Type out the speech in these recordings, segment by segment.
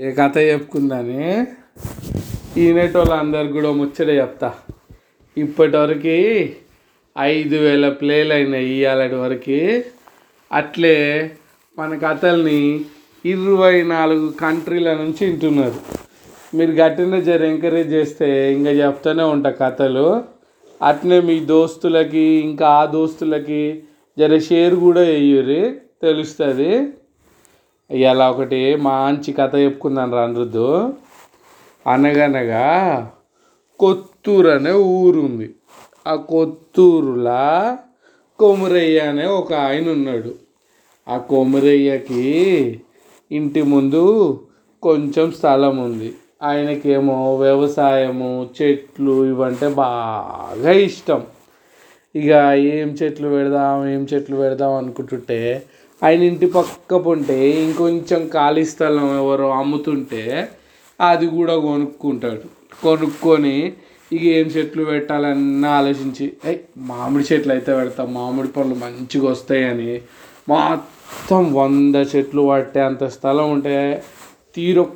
ఏ కథ చెప్పుకుందని? ఈనేటోళ్ళు అందరికి కూడా ముచ్చట చెప్తా. ఇప్పటివరకు ఐదు వేల ప్లేలు అయినాయి ఇవాళ వరకు. అట్లే మన కథల్ని ఇరవై నాలుగు కంట్రీల నుంచి వింటున్నారు. మీరు గట్టిన జర ఎంకరేజ్ చేస్తే ఇంకా చెప్తూనే ఉంటా కథలు. అట్నే మీ దోస్తులకి ఇంకా ఆ దోస్తులకి జర షేర్ కూడా వేయరు తెలుస్తుంది. ఇవాళ ఒకటి మంచి కథ చెప్పుకుందాం రా అనగనగా కొత్తూరు అనే ఊరు ఉంది. ఆ కొత్తూరులా కొమరయ్య అనే ఒక ఆయన ఉన్నాడు. ఆ కొమరయ్యకి ఇంటి ముందు కొంచెం స్థలం ఉంది. ఆయనకేమో వ్యవసాయము చెట్లు ఇవంటే బాగా ఇష్టం. ఇక ఏం చెట్లు పెడదాం ఏం చెట్లు పెడదాం అనుకుంటుంటే ఆయన ఇంటి పక్క పొంటే ఇంకొంచెం ఖాళీ స్థలం ఎవరో అమ్ముతుంటే అది కూడా కొనుక్కుంటాడు. కొనుక్కొని ఇక ఏం చెట్లు పెట్టాలన్న ఆలోచించి "ఏయ్, మామిడి చెట్లు అయితే పెడతాం మామిడి పళ్ళు మంచిగా వస్తాయని. మొత్తం వంద చెట్లు పట్టే అంత స్థలం ఉంటే తీరొక్క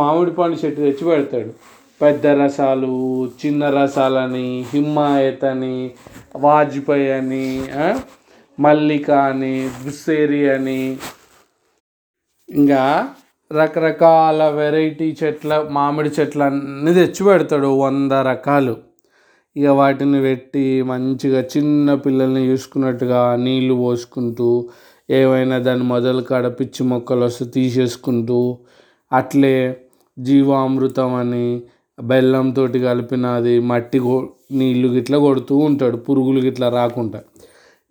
మామిడి పండు చెట్టు తెచ్చి పెడతాడు. పెద్ద రసాలు చిన్న రసాలని హిమాయత్ అని వాజ్పేయి అని మల్లిక అని దుస్సేరి అని ఇంకా రకరకాల వెరైటీ చెట్ల మామిడి చెట్లు అన్నీ తెచ్చి పెడతాడు వంద రకాలు. ఇక వాటిని పెట్టి మంచిగా చిన్న పిల్లల్ని చూసుకున్నట్టుగా నీళ్ళు పోసుకుంటూ ఏవైనా దాని మొదలు కాడ పిచ్చి మొక్కలు వస్తే తీసేసుకుంటూ అట్లే జీవామృతం అని బెల్లంతో కలిపినది మట్టి నీళ్ళు గిట్లా కొడుతూ ఉంటాడు పురుగులు గిట్లా రాకుండా.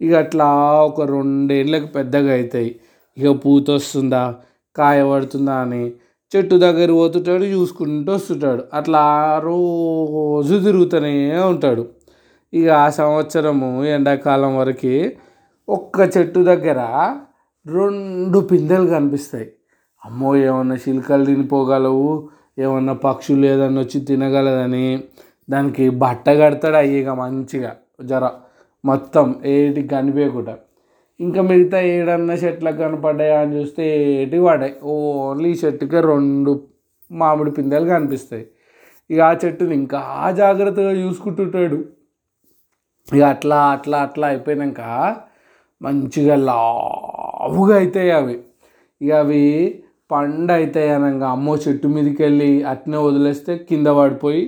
ఇక అట్లా ఒక రెండేళ్ళకి పెద్దగా అవుతాయి ఇక పూత వస్తుందా కాయ పడుతుందా అని చెట్టు దగ్గర పోతుంటాడు చూసుకుంటూ వస్తుంటాడు. అట్లా రోజు తిరుగుతూనే ఉంటాడు. ఇక ఆ సంవత్సరము ఎండాకాలం వరకు ఒక్క చెట్టు దగ్గర రెండు పిందెలు కనిపిస్తాయి. అమ్మో ఏమన్నా చిలుకలు తినిపోగలవు ఏమన్నా పక్షులు ఏదన్నా వచ్చి తినగలదని. దానికి బట్ట కడతాడు అయ్యిగా మంచిగా జర. మొత్తం ఏటికి కనిపించకుండా. ఇంకా మిగతా ఏడన్నా చెట్లకు కనపడ్డాయా అని చూస్తే ఏటి పడాయి ఓన్లీ ఈ చెట్టుకే రెండు మామిడి పిందెలు కనిపిస్తాయి. ఇక ఆ చెట్టుని ఇంకా జాగ్రత్తగా చూసుకుంటుంటాడు. ఇక అట్లా అట్లా అట్లా అయిపోయినాక మంచిగా లావుగా అవుతాయి అవి. ఇక అవి పండు అవుతాయి అనగా. అమ్మో చెట్టు మీదకి వెళ్ళి అట్నే వదిలేస్తే కింద పడిపోయి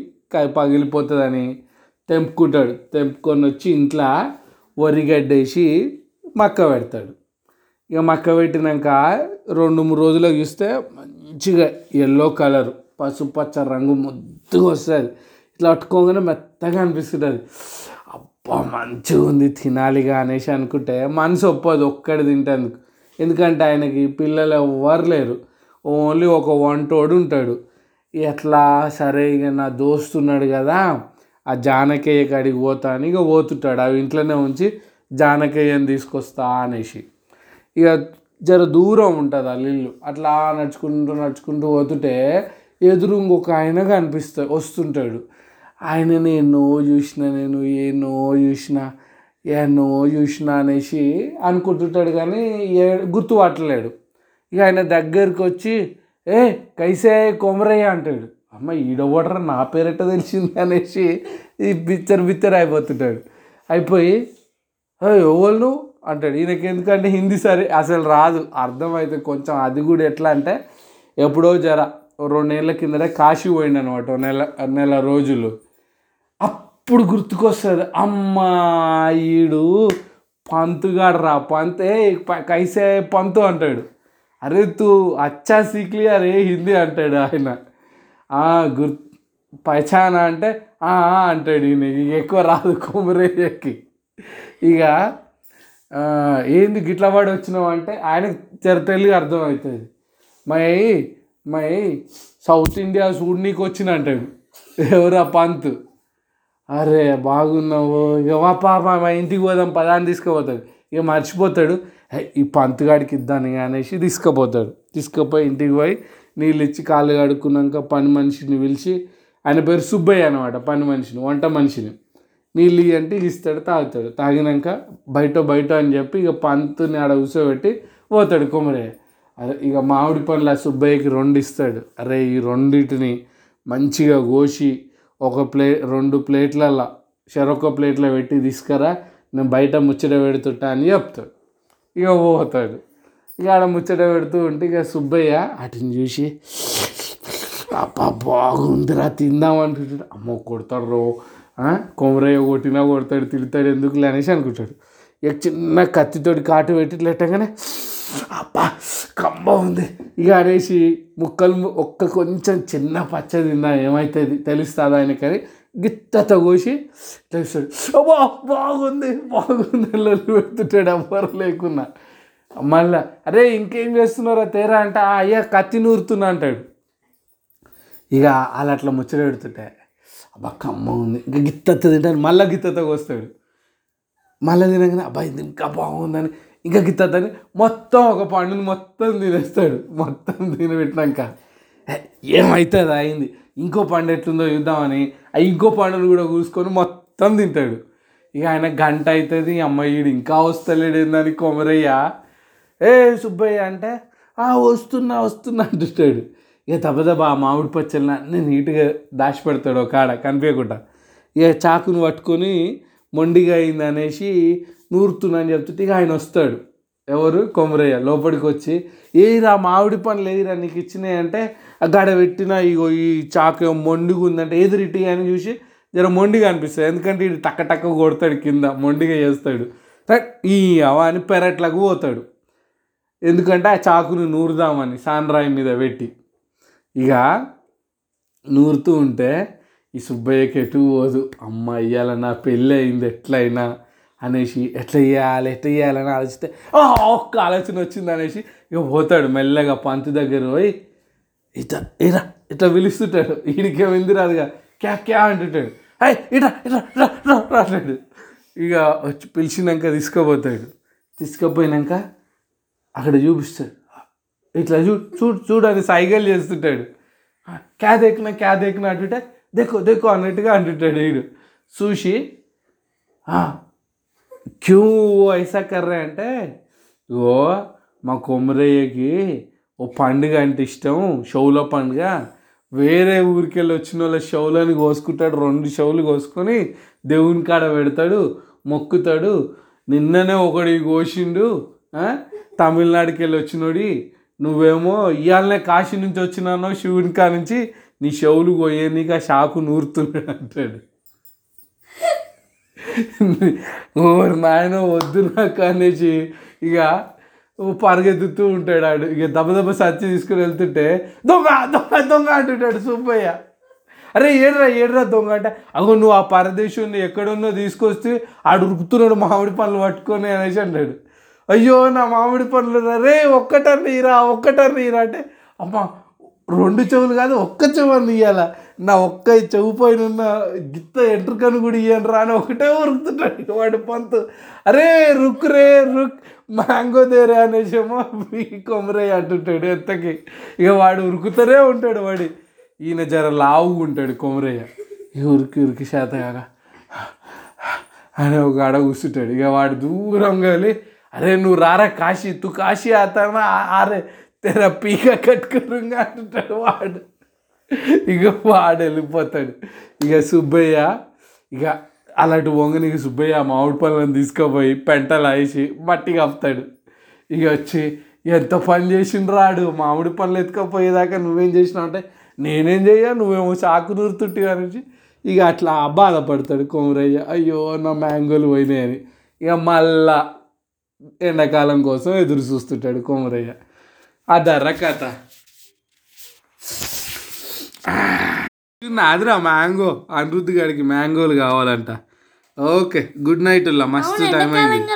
పగిలిపోతుందని తెంపుకుంటాడు. తెంపుకొని వచ్చి ఇంట్లో వరిగడ్డేసి మక్క పెడతాడు. ఇక మక్క పెట్టినాక రెండు మూడు రోజులకు చూస్తే మంచిగా ఎల్లో కలర్ పసుపు పచ్చ రంగు ముద్దుగా వస్తుంది. ఇట్లా పట్టుకోగానే మెత్తగా అనిపిస్తుంటుంది. అబ్బా మంచిగా ఉంది తినాలిగా అనేసి అనుకుంటే మనసు ఒప్పదు ఒక్కడి తింటేందుకు ఎందుకంటే ఆయనకి పిల్లలు ఎవ్వరు లేరు. ఓన్లీ ఒక వంటోడు ఉంటాడు. ఎట్లా సరే ఇక నా దోస్తున్నాడు కదా ఆ జానకయ్య కాడికి పోతా అని ఇక పోతుంటాడు. అవి ఇంట్లోనే ఉంచి జానకయ్యని తీసుకొస్తా అనేసి. ఇక జర దూరం ఉంటుంది ఆ ఇల్లు అట్లా నడుచుకుంటూ నడుచుకుంటూ పోతుంటే ఎదురు ఇంకొక ఆయన కనిపిస్తా వస్తుంటాడు. ఆయన నేను చూసిన నేను ఎన్నో చూసిన నో చూసిన అనేసి అనుకుంటుంటాడు కానీ ఏ గుర్తుపట్టలేడు. ఇక ఆయన దగ్గరికి వచ్చి ఏ కైసే కొమరయ్య అంటాడు. అమ్మ ఈడవడరా నా పేరట తెలిసింది అనేసి ఈ బిచ్చర్ బిచ్చర్ అయిపోతుంటాడు. అయిపోయి ఎవరు నువ్వు? అంటాడు. ఈయనకి ఎందుకంటే హిందీ సరే అసలు రాదు. అర్థమైతే కొంచెం అది కూడా ఎట్లా అంటే ఎప్పుడో జర ఓ రెండేళ్ళ కిందట కాశీ పోయిండు అనమాట నెల నెల రోజులు. అప్పుడు గుర్తుకొస్తుంది అమ్మా ఈడు పంతుగాడురా పంతే కైసే పంతు అంటాడు. అరే తూ అచ్చా సీక్లియర్ అరే హిందీ అంటాడు ఆయన. గుర్ పైచానా అంటే అంటాడు ఈయన. ఎక్కువ రాదు కొమరేకి ఇక ఏంది గిట్ల పడి వచ్చినావు అంటే ఆయనకు జర తెలుగు అర్థమవుతుంది. మై మై సౌత్ ఇండియా చూడనీకి వచ్చిన అంటాడు. ఎవరా పంత్? అరే బాగున్నావు. ఇక మా పాప మా ఇంటికి పోదాం పదాన్ని తీసుకుపోతాడు. ఇక మర్చిపోతాడు. ఈ ఈ పంతుగాడికి ఇద్దాను అనేసి తీసుకుపోతాడు. తీసుకుపోయి ఇంటికి పోయి నీళ్ళు ఇచ్చి కాళ్ళు కడుక్కున్నాక పని మనిషిని పిలిచి ఆయన పేరు సుబ్బయ్య అనమాట పని మనిషిని వంట మనిషిని. నీళ్ళు ఇవ్వంటే అంటే ఇస్తాడు తాగుతాడు. తాగినాక బయట బయట అని చెప్పి ఇక పంతుని ఆడ కూర్చోబెట్టి పోతాడు కొమరయ్య. అదే ఇక మామిడి పండ్ల సుబ్బయ్యకి రెండు ఇస్తాడు. అరే ఈ రెండిటిని మంచిగా కోసి ఒక ప్లే రెండు ప్లేట్లలో చెరొక ప్లేట్లో పెట్టి తీసుకురా నేను బయట ముచ్చట పెడుతుంటా అని చెప్తాడు. ఇక పోతాడు. ఇక ఆడ ముచ్చట పెడుతూ ఉంటే ఇక సుబ్బయ్య వాటిని చూసి అబ్బా బాగుందిరా తిందాం అనుకుంటాడు అమ్మో కొడతాడు రో కొమరయ్య కొట్టినా కొడతాడు తిడతాడు ఎందుకులే అనేసి అనుకుంటాడు. ఇక చిన్న కత్తితోటి కాటు పెట్టి ఇట్లా పెట్టగానే అబ్బా కమ్మ ఉంది. ఇక అనేసి ముక్కలు ఒక్క కొంచెం చిన్న పచ్చ తిన్నా ఏమవుతుంది తెలుస్తుంది ఆయనకని గిత్తత కోసి తెలుస్తాడు అబ్బా బాగుంది బాగుంది పెడుతుంటాడు ఎవ్వరు లేకున్నా. మళ్ళా అరే ఇంకేం చేస్తున్నారా తేరా అంటే "ఆ, అయ్యా కత్తి నూరుతున్నా అంటాడు. ఇక వాళ్ళు అట్లా ముచ్చట పెడుతుంటే అబ్బా కమ్మ ఉంది. ఇంకా గిత్తత తింటాను మళ్ళీ గిత్తతో వస్తాడు. మళ్ళీ తినగానే అబ్బా ఇది ఇంకా బాగుందని. ఇంకా గిత్తని మొత్తం ఒక పండుని మొత్తం తినేస్తాడు మొత్తం తినబెట్టినాక పెట్టినాక ఏమవుతుంది అయింది. ఇంకో పండు ఎట్లుందో చూద్దామని. ఇంకో పండును కూడా కూసుకొని మొత్తం తింటాడు. ఇక ఆయన గంట అవుతుంది అమ్మాయి ఇంకా వస్తలేడు ఏందని కొమరయ్య. ఏ సుబ్బయ్య అంటే "ఆ, వస్తున్నా వస్తున్నా అంటుంటాడు. ఇక దెబ్బ ఆ మామిడి పచ్చళ్ళ నేను నీట్గా దాచిపెడతాడు ఒక ఆడ కనిపించకుండా. ఇక చాకును పట్టుకొని మొండిగా అయింది అనేసి నూరుతున్నా అని చెప్తుంటే ఇక ఆయన వస్తాడు. ఎవరు? కొమరయ్య. లోపలికి వచ్చి ఏరా మామిడి పనులు ఏదిరా నీకు ఇచ్చినాయి? అంటే ఆ గడ పెట్టిన ఇగో ఈ చాకు మొండిగా ఉందంటే ఏదిరిటి అని చూసి జర మొండిగా అనిపిస్తుంది. ఎందుకంటే ఇది టక్క టక్క కొడతాడు కింద మొండిగా చేస్తాడు. ఈ అవ అని పెరట్లకు పోతాడు. ఎందుకంటే ఆ చాకుని నూరుదామని సాన్రాయి మీద పెట్టి. ఇక నూరుతూ ఉంటే ఈ సుబ్బయ్యకి ఎటు పోదు అమ్మ ఇయ్యాల నా పెళ్ళి అయింది ఎట్లయినా అనేసి ఎట్లా చేయాలి ఎట్లా చేయాలని ఆలోచిస్తే "ఆ, ఒక్క ఆలోచన వచ్చింది అనేసి ఇక పోతాడు. మెల్లగా పంతు దగ్గర పోయి ఇట్లా ఇరా ఇట్లా పిలుస్తుంటాడు. ఈడికేమైంది రాదుగా? క్యా క్యా అంటుంటాడు. అయ్ ఇట ఇట్లా అంటాడు. ఇక వచ్చి పిలిచినాక తీసుకుపోతాడు. తీసుకుపోయినాక అక్కడ చూపిస్తాడు. ఇట్లా చూ చూడు చూడని సైగలు చేస్తుంటాడు. క్యాద్ దేకినా క్యాద్ దేకినా అంటుంటే దెక్కు దెక్కు అన్నట్టుగా అంటుంటాడు వీడు. చూసి క్యూ ఐసా కర్రే అంటే ఓ మా కొమరయ్యకి ఓ పండుగ అంటే ఇష్టం షౌల పండుగ. వేరే ఊరికి వెళ్ళి వచ్చిన వాళ్ళ షౌలని కోసుకుంటాడు రెండు షౌలు కోసుకొని దేవుని కాడ పెడతాడు మొక్కుతాడు. నిన్ననే ఒకడి కోసిండు తమిళనాడుకి వెళ్ళి వచ్చినోడి నువ్వేమో ఇవాళనే కాశీ నుంచి వచ్చినానో శివుని కా నుంచి నీ చెవులు పోయే నీకు ఆ షాకు నూరుతున్నాడు అంటాడు. ఓరి నాయన వద్దు నాకు అనేసి ఇక పరిగెత్తుతూ ఉంటాడు ఆడు. ఇక దెబ్బ దెబ్బ సచ్చి తీసుకుని వెళ్తుంటే దొంగ దొంగ దొంగ అంటుంటాడు సుబ్బయ్య. అరే ఏడ్రా ఏడ్రా దొంగ అంటే అగో నువ్వు ఆ పరదేశం ఎక్కడున్నో తీసుకొస్తే ఆడు ఉరుకుతున్నాడు మామిడి పనులు పట్టుకొని అనేసి అంటాడు. అయ్యో నా మామిడి పండ్లు రే. ఒక్కటర్ని ఇరా ఒక్కటర్ని ఇరా అంటే అమ్మ రెండు చెవులు కాదు ఒక్క చెవుని ఇయ్యాల? నా ఒక్క చెవు పైన ఉన్న గిత్త ఎంట్రుకను కూడా ఇయ్యను రా అని ఒకటే ఉరుకుతుంటాడు వాడు పంతు. అరే రుక్ రే రుక్ మ్యాంగో దేరే అనేసేమో ఈ కొమరే అంటుంటాడు ఎంతకి. ఇక వాడు ఉరుకుతూనే ఉంటాడు వాడి. ఈయన జర లావుగా ఉంటాడు కొమరయ్య. ఇక ఉరికి ఉరికి శాత కాగా అని ఒక ఆడ కూర్చుంటాడు ఇక వాడు దూరంగా వెళ్ళి అరే నువ్వు రారా కాశీ? తు కాశీ అతనా అరే తెర పీక కట్టుకురుగా అంటాడు వాడు. ఇక వాడు వెళ్ళిపోతాడు. ఇక సుబ్బయ్య ఇక అలాంటి వంగనికి సుబ్బయ్య మామిడి పళ్ళని తీసుకుపోయి పెంటలు వేసి మట్టి కప్పుతాడు. ఇక వచ్చి ఎంత పని చేసిండు రాడు మామిడి పనులు ఎత్తుకపోయేదాకా నువ్వేం చేసినావు? అంటే నేనేం చెయ్యా? నువ్వేమో చాకు నూరుతుంటే అనేసి. ఇక అట్లా బాధపడతాడు కొమరయ్య. అయ్యో నా మ్యాంగోలు పోయినాయని. ఇక మళ్ళా ఎండాకాలం కోసం ఎదురు చూస్తుంటాడు కొమరయ్య. ఆ ధర కథ. నాదిరా మ్యాంగో. అనిరుద్ధి గారికి మ్యాంగోలు కావాలంట. ఓకే గుడ్ నైట్ మస్తు టైం అయింది.